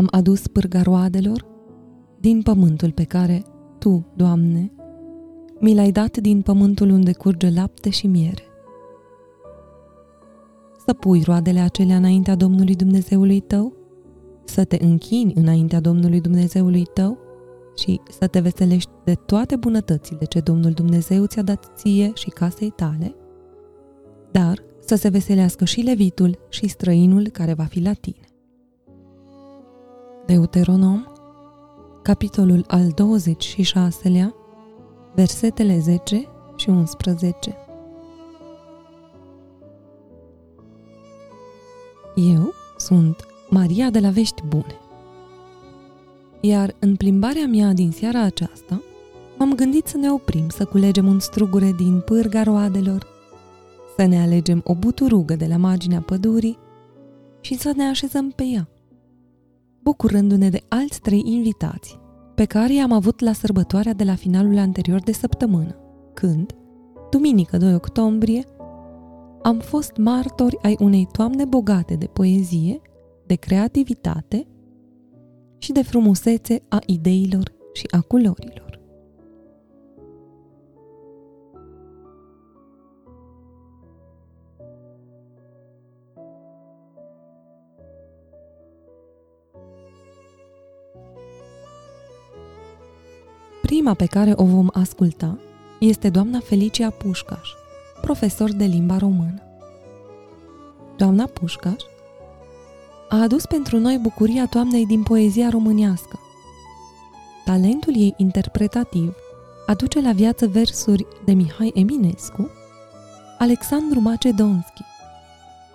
am adus pârga roadelor din pământul pe care Tu, Doamne, mi l-ai dat din pământul unde curge lapte și miere. Să pui roadele acelea înaintea Domnului Dumnezeului tău, să te închini înaintea Domnului Dumnezeului tău și să te veselești de toate bunătățile ce Domnul Dumnezeu ți-a dat ție și casei tale, dar să se veselească și levitul și străinul care va fi la tine. Deuteronom, capitolul al 26-lea, versetele 10 și 11. Eu sunt Maria de la Vești Bune. Iar în plimbarea mea din seara aceasta, m-am gândit să ne oprim să culegem un strugure din pârga roadelor, să ne alegem o buturugă de la marginea pădurii și să ne așezăm pe ea, bucurându-ne de alți trei invitați pe care i-am avut la sărbătoarea de la finalul anterior de săptămână, când, duminică 2 octombrie, am fost martori ai unei toamne bogate de poezie, de creativitate și de frumusețe a ideilor și a culorilor. Prima pe care o vom asculta este doamna Felicia Pușcaș, profesor de limba română. Doamna Pușcaș a adus pentru noi bucuria toamnei din poezia românească. Talentul ei interpretativ aduce la viață versuri de Mihai Eminescu, Alexandru Macedonski,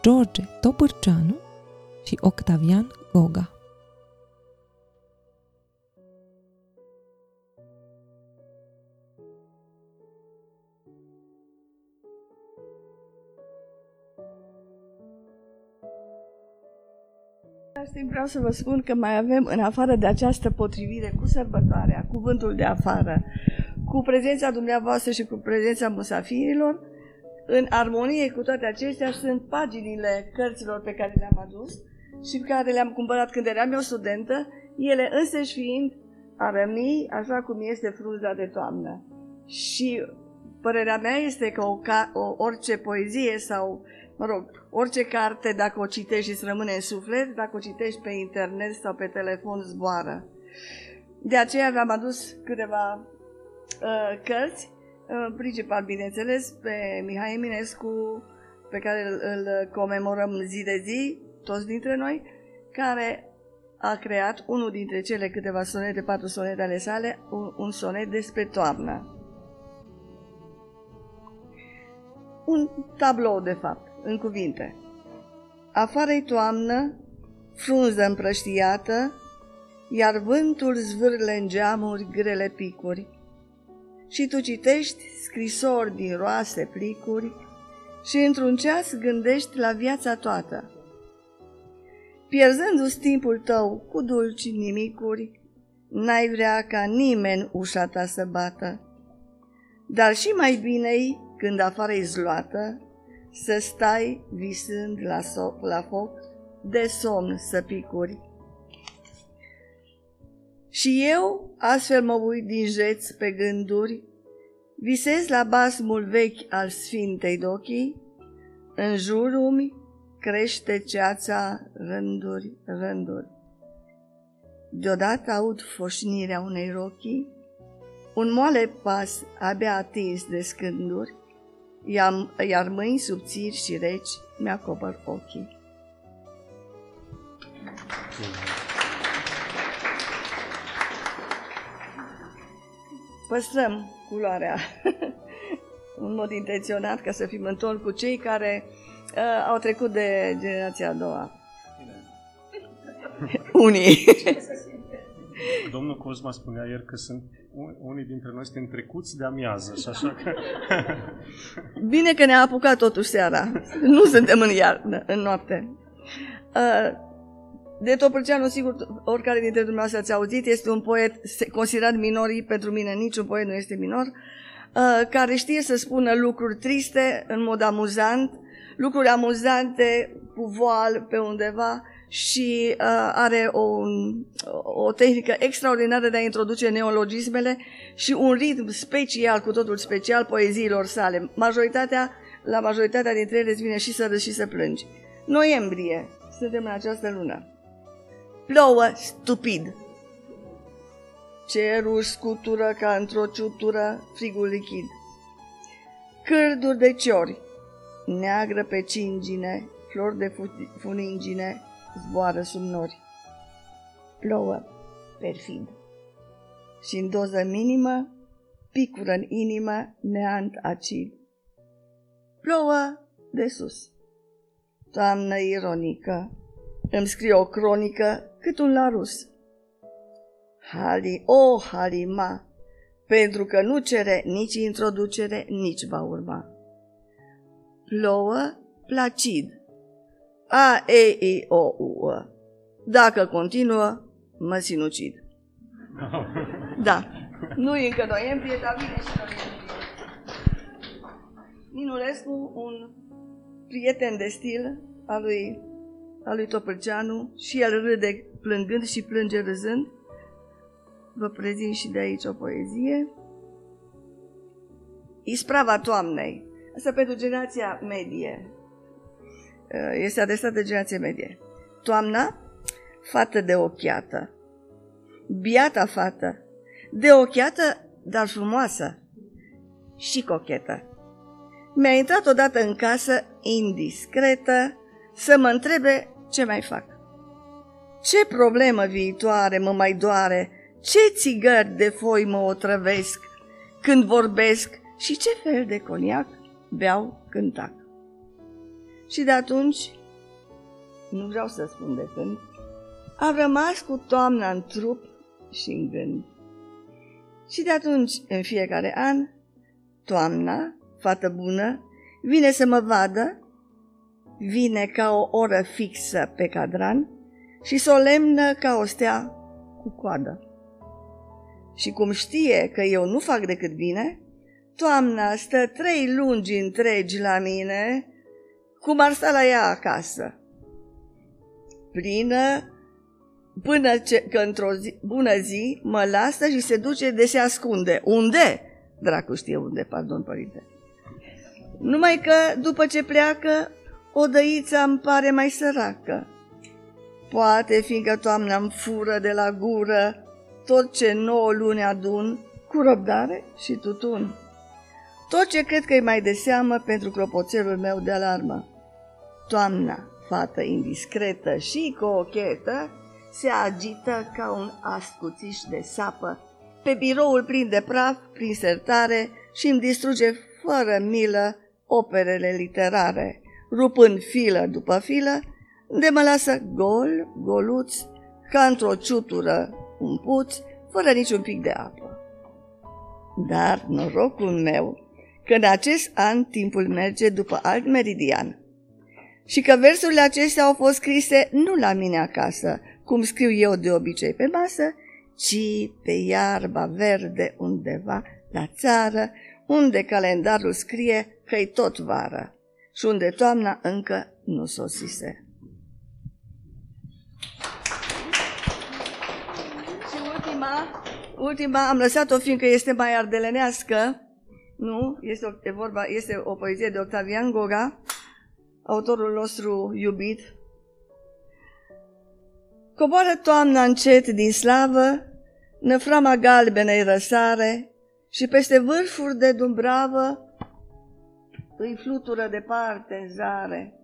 George Topârceanu și Octavian Goga. Timp vreau să vă spun că mai avem, în afară de această potrivire cu sărbătoarea, cuvântul de afară, cu prezența dumneavoastră și cu prezența musafirilor, în armonie cu toate acestea sunt paginile cărților pe care le-am adus și pe care le-am cumpărat când eram eu studentă, ele însăși fiind arămii așa cum este frunza de toamnă. Și părerea mea este că o, o, orice poezie sau, mă rog, Orice carte, dacă o citești, îți rămâne în suflet, dacă o citești pe internet sau pe telefon, zboară. De aceea v-am adus câteva uh, cărți, uh, principal, bineînțeles, pe Mihai Eminescu, pe care îl, îl comemorăm zi de zi, toți dintre noi, care a creat unul dintre cele câteva sonete, patru sonete ale sale, un, un sonet despre toamnă. Un tablou, de fapt în cuvinte. Afară-i toamnă, frunză împrăștiată, iar vântul zvârle în geamuri grele picuri. Și tu citești scrisori din roase plicuri și într-un ceas gândești la viața toată. Pierzându-ți timpul tău cu dulci nimicuri, n-ai vrea ca nimeni ușa ta să bată. Dar și mai bine când afară e zloată, să stai visând la, so- la foc, de somn să picuri. Și eu astfel mă uit din jeț pe gânduri, visez la basmul vechi al Sfintei Dochii, în jurul crește ceața rânduri, rânduri. Deodată aud foșnirea unei rochii, un moale pas abia atins de scânduri, iar mâini subțiri și reci mi-acopăr ochii. Păstrăm culoarea în mod intenționat ca să fim în ton cu cei care uh, au trecut de generația a doua. Unii. Domnul Cosma spunea ieri că sunt unii dintre noi suntem trecuți de amiază și așa că... Bine că ne-a apucat totuși seara. Nu suntem în iarnă, în noapte. Uh, de Topârceanu, sigur, oricare dintre dumneavoastră ați auzit, este un poet considerat minorii, pentru mine niciun poet nu este minor, uh, care știe să spună lucruri triste în mod amuzant, lucruri amuzante cu voal pe undeva și uh, are o, o tehnică extraordinară de a introduce neologismele și un ritm special, cu totul special, poeziilor sale. Majoritatea, la majoritatea dintre ele îți vine și să râzi și să plângi. Noiembrie, suntem în această lună. Plouă stupid. Cerul scutură ca într-o ciutură frigul lichid. Cârduri de ciori, neagră pe cingine, flori de funingine, zboară sub nori. Plouă, perfid. Și în doză minimă, picură în inimă neant acid. Plouă de sus. Toamnă ironică, îmi scrie o cronică cât un larus. Hali, o oh, halima, pentru că nu cere nici introducere, nici va urma. Plouă placid, a, E, I, O, U, A. Dacă continuă, mă sinucid. Da. Nu e încă noiembrie, dar vine și noiembrie. Minulescu, un prieten de stil al lui, al lui Topâlceanu, și el râde plângând și plânge râzând. Vă prezint și de aici o poezie. Isprava toamnei. Asta pentru generația medie, Uh, este adresat de generație medie. Toamna, fată de ochiată. Biata fată, de ochiată, dar frumoasă și cochetă. Mi-a intrat odată în casă, indiscretă, să mă întrebe ce mai fac. Ce problemă viitoare mă mai doare, ce țigări de foi mă otrăvesc când vorbesc și ce fel de coniac beau când tac. Și de atunci, nu vreau să spun de când, am rămas cu toamna în trup și în gând. Și de atunci, în fiecare an, toamna, fată bună, vine să mă vadă, vine ca o oră fixă pe cadran și solemnă ca o stea cu coadă. Și cum știe că eu nu fac decât bine, toamna stă trei lungi întregi la mine cum ar sta la ea acasă. Plină, până ce, că într-o zi, bună zi mă lasă și se duce de se ascunde. Unde? Dracu știe unde, pardon, părinte. Numai că, după ce pleacă, o dăiță îmi pare mai săracă. Poate, fiindcă toamna îmi fură de la gură tot ce nouă luni adun, cu răbdare și tutun. Tot ce cred că e mai de seamă pentru clopoțelul meu de alarmă. Toamna, fată indiscretă și cochetă, se agită ca un ascuțiș de sapă. Pe biroul plin de praf, prin sertare și îmi distruge fără milă operele literare, rupând filă după filă, de mă lasă gol, goluț, ca într-o ciutură, un puț, fără niciun pic de apă. Dar norocul meu, că în acest an timpul merge după alt meridian – și că versurile acestea au fost scrise nu la mine acasă, cum scriu eu de obicei pe masă, ci pe iarba verde undeva la țară, unde calendarul scrie că-i tot vară și unde toamna încă nu sosise. Și ultima, ultima am lăsat-o fiindcă este mai ardelenească, nu? Este o, e vorba, este o poezie de Octavian Goga, autorul nostru iubit. Coboară toamna încet din slavă, năframa galbenei răsare și peste vârfuri de dumbravă îi flutură departe în zare.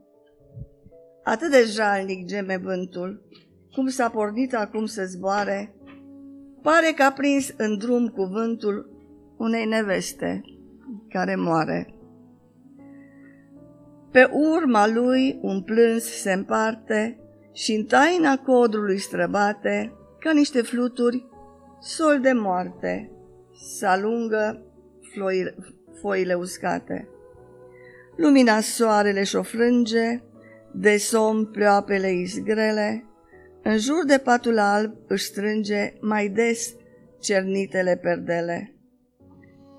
Atât de jalnic geme vântul, cum s-a pornit acum să zboare, pare că a prins în drum cuvântul unei neveste care moare. Pe urma lui un plâns se împarte și în taina codrului străbate, ca niște fluturi, sol de moarte, să alungă foile uscate. Lumina soarele și-o frânge, de somn pleoapele izgrele, în jur de patul alb își strânge mai des cernitele perdele.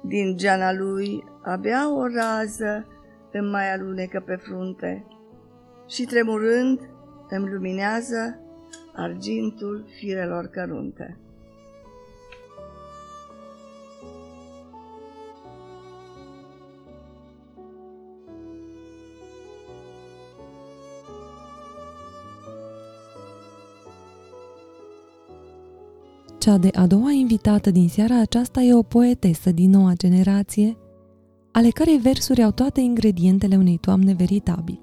Din geana lui abia o rază îmi mai alunecă pe frunte și tremurând îmi luminează argintul firelor cărunte. Cea de a doua invitată din seara aceasta e o poetesă din noua generație, ale cărei versuri au toate ingredientele unei toamne veritabile.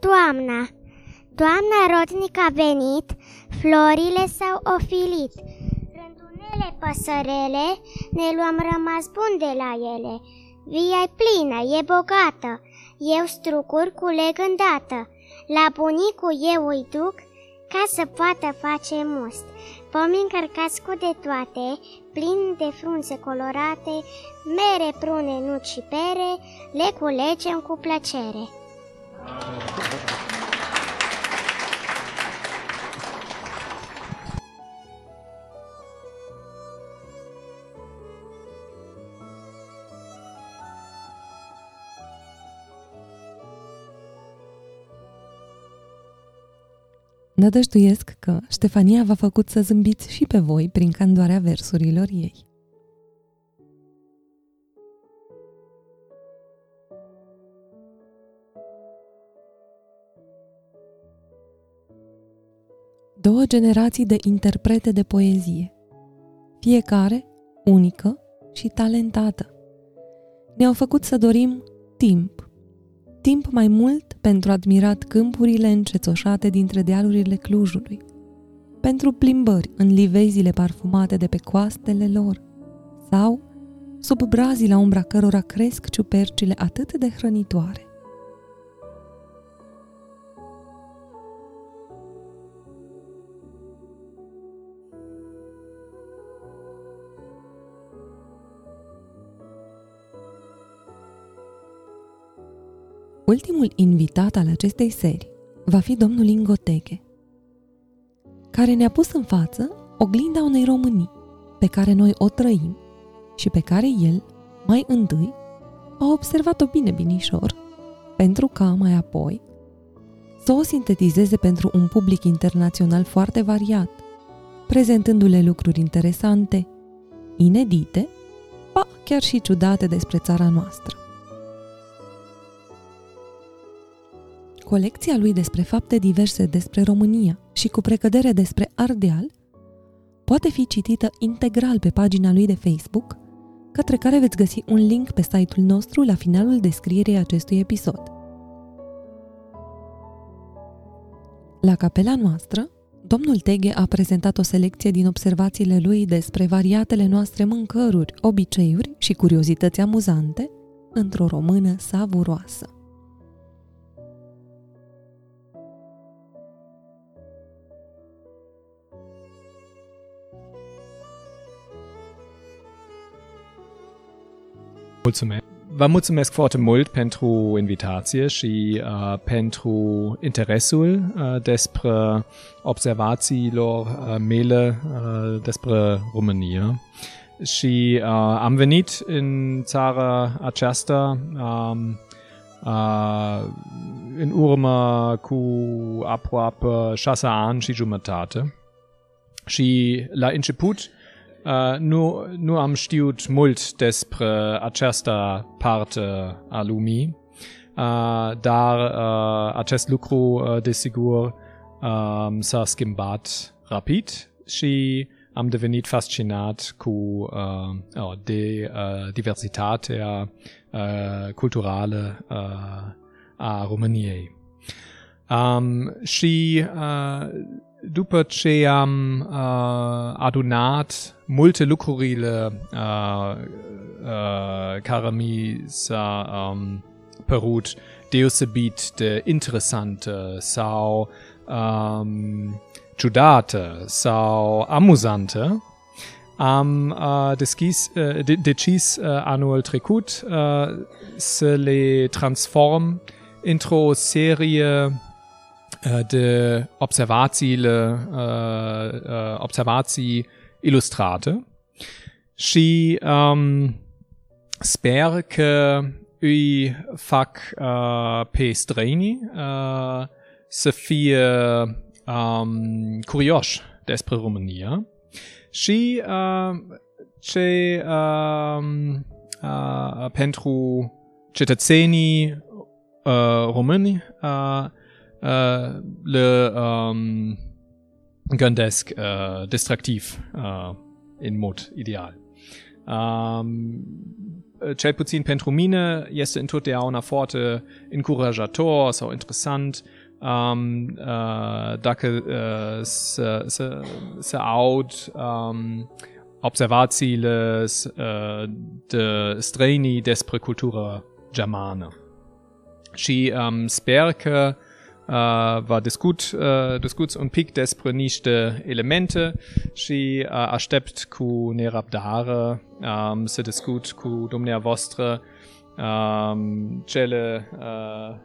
Toamna Toamna rodnic a venit, florile s-au ofilit. Rândunele păsărele, ne luăm rămas bun de la ele. Via e plină, e bogată, eu strucuri culeg îndată. La bunicul eu îi duc, ca să poată face must. Pomi încărcați cu de toate, plini de frunze colorate, mere, prune, nuci și pere, le culegem cu plăcere. Nădăjduiesc că Ștefania v-a făcut să zâmbiți și pe voi prin candoarea versurilor ei. Două generații de interprete de poezie, fiecare unică și talentată. Ne-au făcut să dorim timp, timp mai mult pentru admirat câmpurile încețoșate dintre dealurile Clujului, pentru plimbări în livezile parfumate de pe coastele lor, sau sub brazii la umbra cărora cresc ciupercile atât de hrănitoare. Ultimul invitat al acestei serii va fi domnul Ingoteche, care ne-a pus în față oglinda unei românii pe care noi o trăim și pe care el, mai întâi, a observat-o bine binișor, pentru ca mai apoi să o sintetizeze pentru un public internațional foarte variat, prezentându-le lucruri interesante, inedite, ba chiar și ciudate despre țara noastră. Colecția lui despre fapte diverse despre România și cu precădere despre Ardeal poate fi citită integral pe pagina lui de Facebook, către care veți găsi un link pe site-ul nostru la finalul descrierii acestui episod. La capela noastră, domnul Teghe a prezentat o selecție din observațiile lui despre variatele noastre mâncăruri, obiceiuri și curiozități amuzante într-o română savuroasă. Mulțumesc. Vă mulțumesc foarte mult pentru invitație și uh, pentru interesul uh, despre observațiilor uh, mele uh, despre România. Și uh, am venit în țara aceasta um, uh, în urmă cu aproape șase ani și jumătate. Și la început Uh, nu, nu am știut mult despre această parte a lumii, uh, dar uh, acest lucru, uh, desigur, uh, s-a schimbat rapid și am devenit fascinat cu uh, oh, de uh, diversitatea uh, culturală uh, a României. Um, și uh, după ce am uh, adunat multe lucrurile uh, uh, care mi s-a um, părut deosebit de interesante sau um, ciudate sau amuzante, am uh, deschis, uh, de decis uh, anul trecut uh, să le transform într-o serie uh, de observațiile, uh, uh, observații ilustrate și um, sper că îi fac uh, pe străini uh, să fie um, curioși despre România și uh, ce um, uh, pentru cetățenii uh, români uh, uh, le um, gândesc uh, distractiv uh, în mod ideal. Um, cel puțin pentru mine este întotdeauna foarte încurajator sau interesant um, uh, dacă uh, să, să, să aud um, observațiile uh, de străinii despre cultura germană. Și um, sper că uh, va discut, uh, discut un pic despre niște elemente. Și uh, aștept cu nerăbdare um, să discut cu dumneavoastră um, cele uh,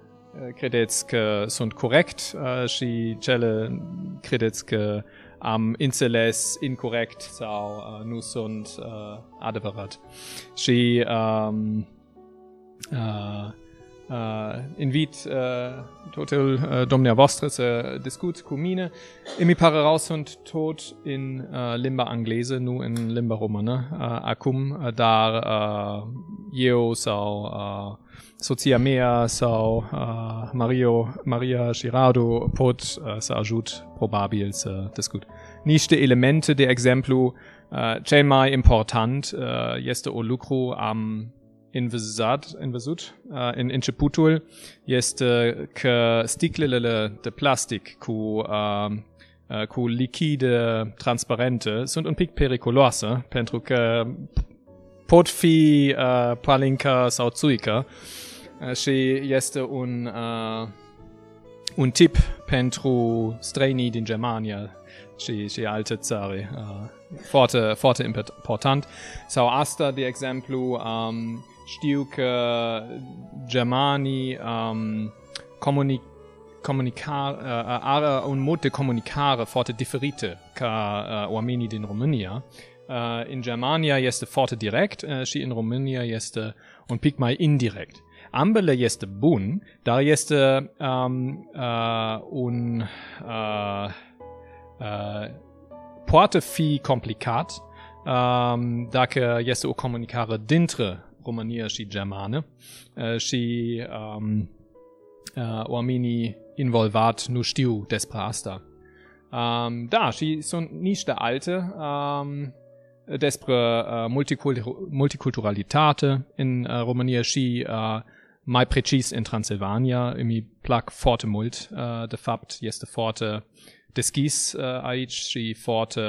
credeți că sunt corect uh, și cele credeți că am înțeles incorrect sau uh, nu sunt uh, adevărat. Și um, uh, uh, invit uh, totul uh, dumneavoastră să discut cu mine. Îmi pare rău, sunt tot în uh, limba engleză, nu în limba română uh, acum, uh, dar uh, eu sau uh, soția mea sau uh, Mario, Maria Girardo pot uh, să ajut probabil să discut. Niște elemente, de exemplu, uh, cel mai important uh, este o lucru am învățat, învățut uh, în începutul este că sticlele de plastic cu, uh, uh, cu lichide transparente sunt un pic periculoase pentru că pot fi uh, palinca sau țuică uh, și este un, uh, un tip pentru străinii din Germania și, și alte țări. Uh, foarte, foarte important. Sau asta, de exemplu, um, știu că germanii um, comunic comunicar, uh, are un mod de comunicare foarte diferite ca uh, oamenii din România. Uh, in Germania este foarte direct uh, și în România este un pic mai indirect. Ambele este bun, dar este um, uh, un uh, uh, poate fi complicat um, dacă este o comunicare dintre România și germană și um, uh, oamenii involvat nu știu despre asta. Um, da, și sunt niște alte um, despre uh, multicultur multiculturalitate în uh, România și uh, mai precis în Transilvania. Îmi plac foarte mult. Uh, de fapt, este foarte deschis uh, aici și foarte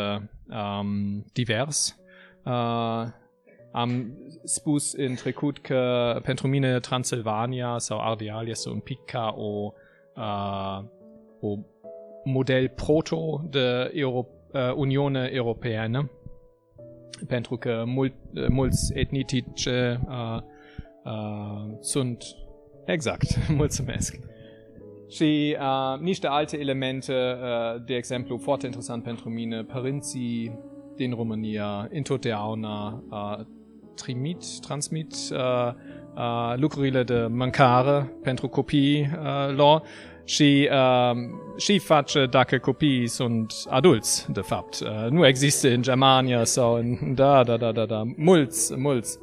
um, divers. Uh, am spus în trecut că pentru mine Transilvania sau Ardeal este un pic ca o, uh, o model proto de Euro, uh, Uniune Europeană pentru că mult, uh, mulți etnitici uh, uh, sunt exact, mulțumesc. Și uh, niște alte elemente, uh, de exemplu, foarte interesant pentru mine, părinții din România întotdeauna trimit, transmit uh, uh, lucrurile de mâncare pentru copii uh, lor și, uh, și face dacă copiii sunt adulți, de fapt. Uh, nu există în Germania sau în... Da, da, da, da, da. Mulți, mulți.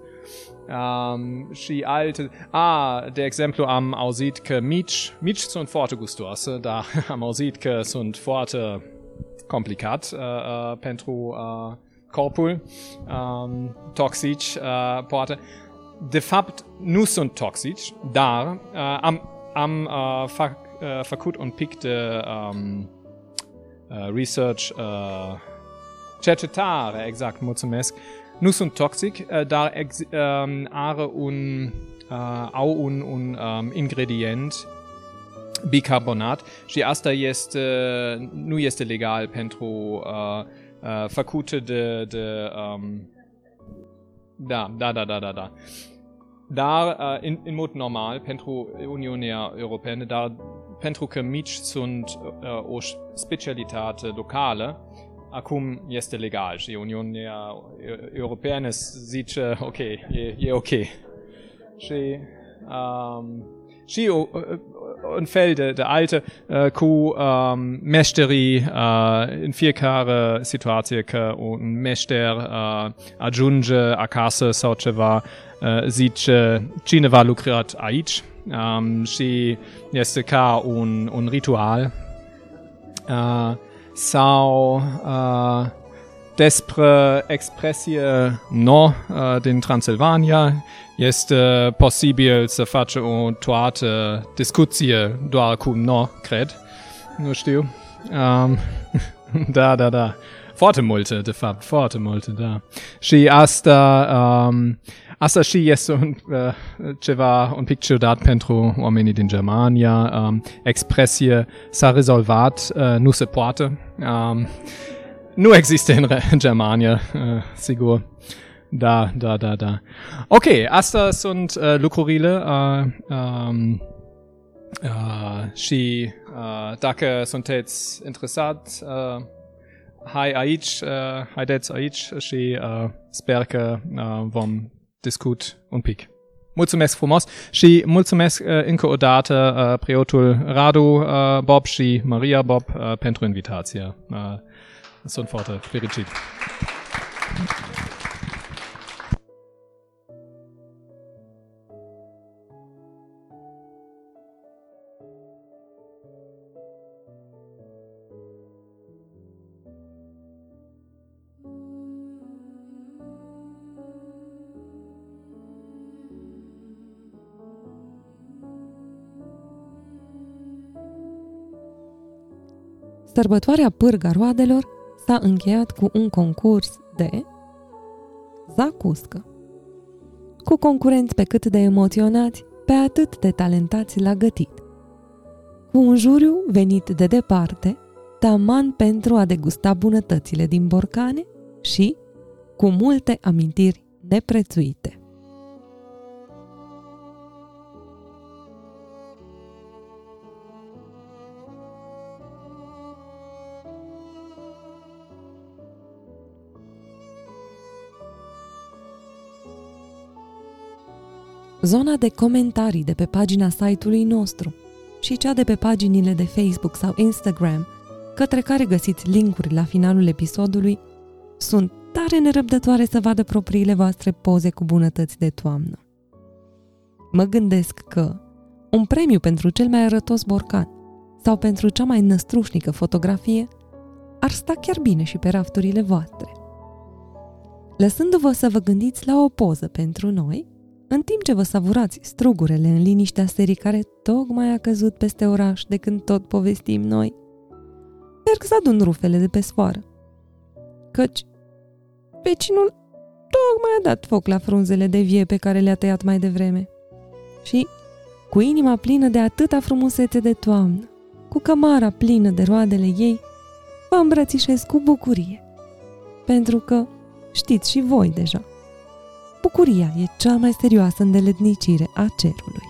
Um, și alte... Ah, de exemplu, am auzit că mici, mici sunt foarte gustoase, dar am auzit că sunt foarte complicat uh, uh, pentru uh, corpul, um, toxici, uh, poate. De fapt, nu sunt toxici, dar uh, am, am uh, fac, uh, făcut un pic de um, uh, research, uh, cercetare, exact, mulțumesc. Nu sunt toxic, dar ex, um, are un, uh, au un, un um, ingredient bicarbonat și asta este, nu este legal pentru uh, uh, făcute de, de um, da, da, da, da, da, da. Dar uh, în, în mod normal pentru Uniunea Europeană, dar pentru că mici sunt uh, o specialitate locală, acum este legal și Uniunea Europeană zice, ok, e, e ok. Și, um, și un fel de, de alte uh, cu um, meșterii uh, în fiecare situație că un meșter uh, ajunge acasă sau ceva, uh, zice cineva lucrat aici um, și este ca un, un ritual. Uh, sau uh, despre expresie no uh, din Transilvania este posibil să faci o toată discuție doar cu no, cred. Nu știu. Um, da, da, da. Foarte multe, de fapt, foarte multe, da. Și asta, um, asta și este un, uh, ceva un pic ciudat pentru oamenii din Germania. Um, expresie s-a rezolvat, uh, nu se poate. Um, nu există în Germania, uh, sigur. Da, da, da, da. Ok, asta sunt uh, lucrurile uh, um, uh, și uh, dacă sunteți interesați, uh, hai aici, uh, haideți aici și uh, sper că uh, vom discut un pic. Mulțumesc frumos și mulțumesc uh, încă o dată uh, preotul Radu uh, Bob și Maria Bob uh, pentru invitația. Uh, sunt foarte fericit. Sărbătoarea Pârga Roadelor s-a încheiat cu un concurs de zacuscă. Cu concurenți pe cât de emoționați, pe atât de talentați la gătit. Cu un juriu venit de departe, taman pentru a degusta bunătățile din borcane și cu multe amintiri neprețuite. Zona de comentarii de pe pagina site-ului nostru și cea de pe paginile de Facebook sau Instagram, către care găsiți linkuri la finalul episodului, sunt tare nerăbdătoare să vadă propriile voastre poze cu bunătăți de toamnă. Mă gândesc că un premiu pentru cel mai arătos borcan sau pentru cea mai năstrușnică fotografie ar sta chiar bine și pe rafturile voastre. Lăsându-vă să vă gândiți la o poză pentru noi, în timp ce vă savurați strugurele în liniștea serii care tocmai a căzut peste oraș de când tot povestim noi, merg să adun rufele de pe sfoară. Căci vecinul tocmai a dat foc la frunzele de vie pe care le-a tăiat mai devreme. Și, cu inima plină de atâta frumusețe de toamnă, cu cămara plină de roadele ei, vă îmbrățișez cu bucurie. Pentru că știți și voi deja – Bucuria e cea mai serioasă îndeletnicire a cerului.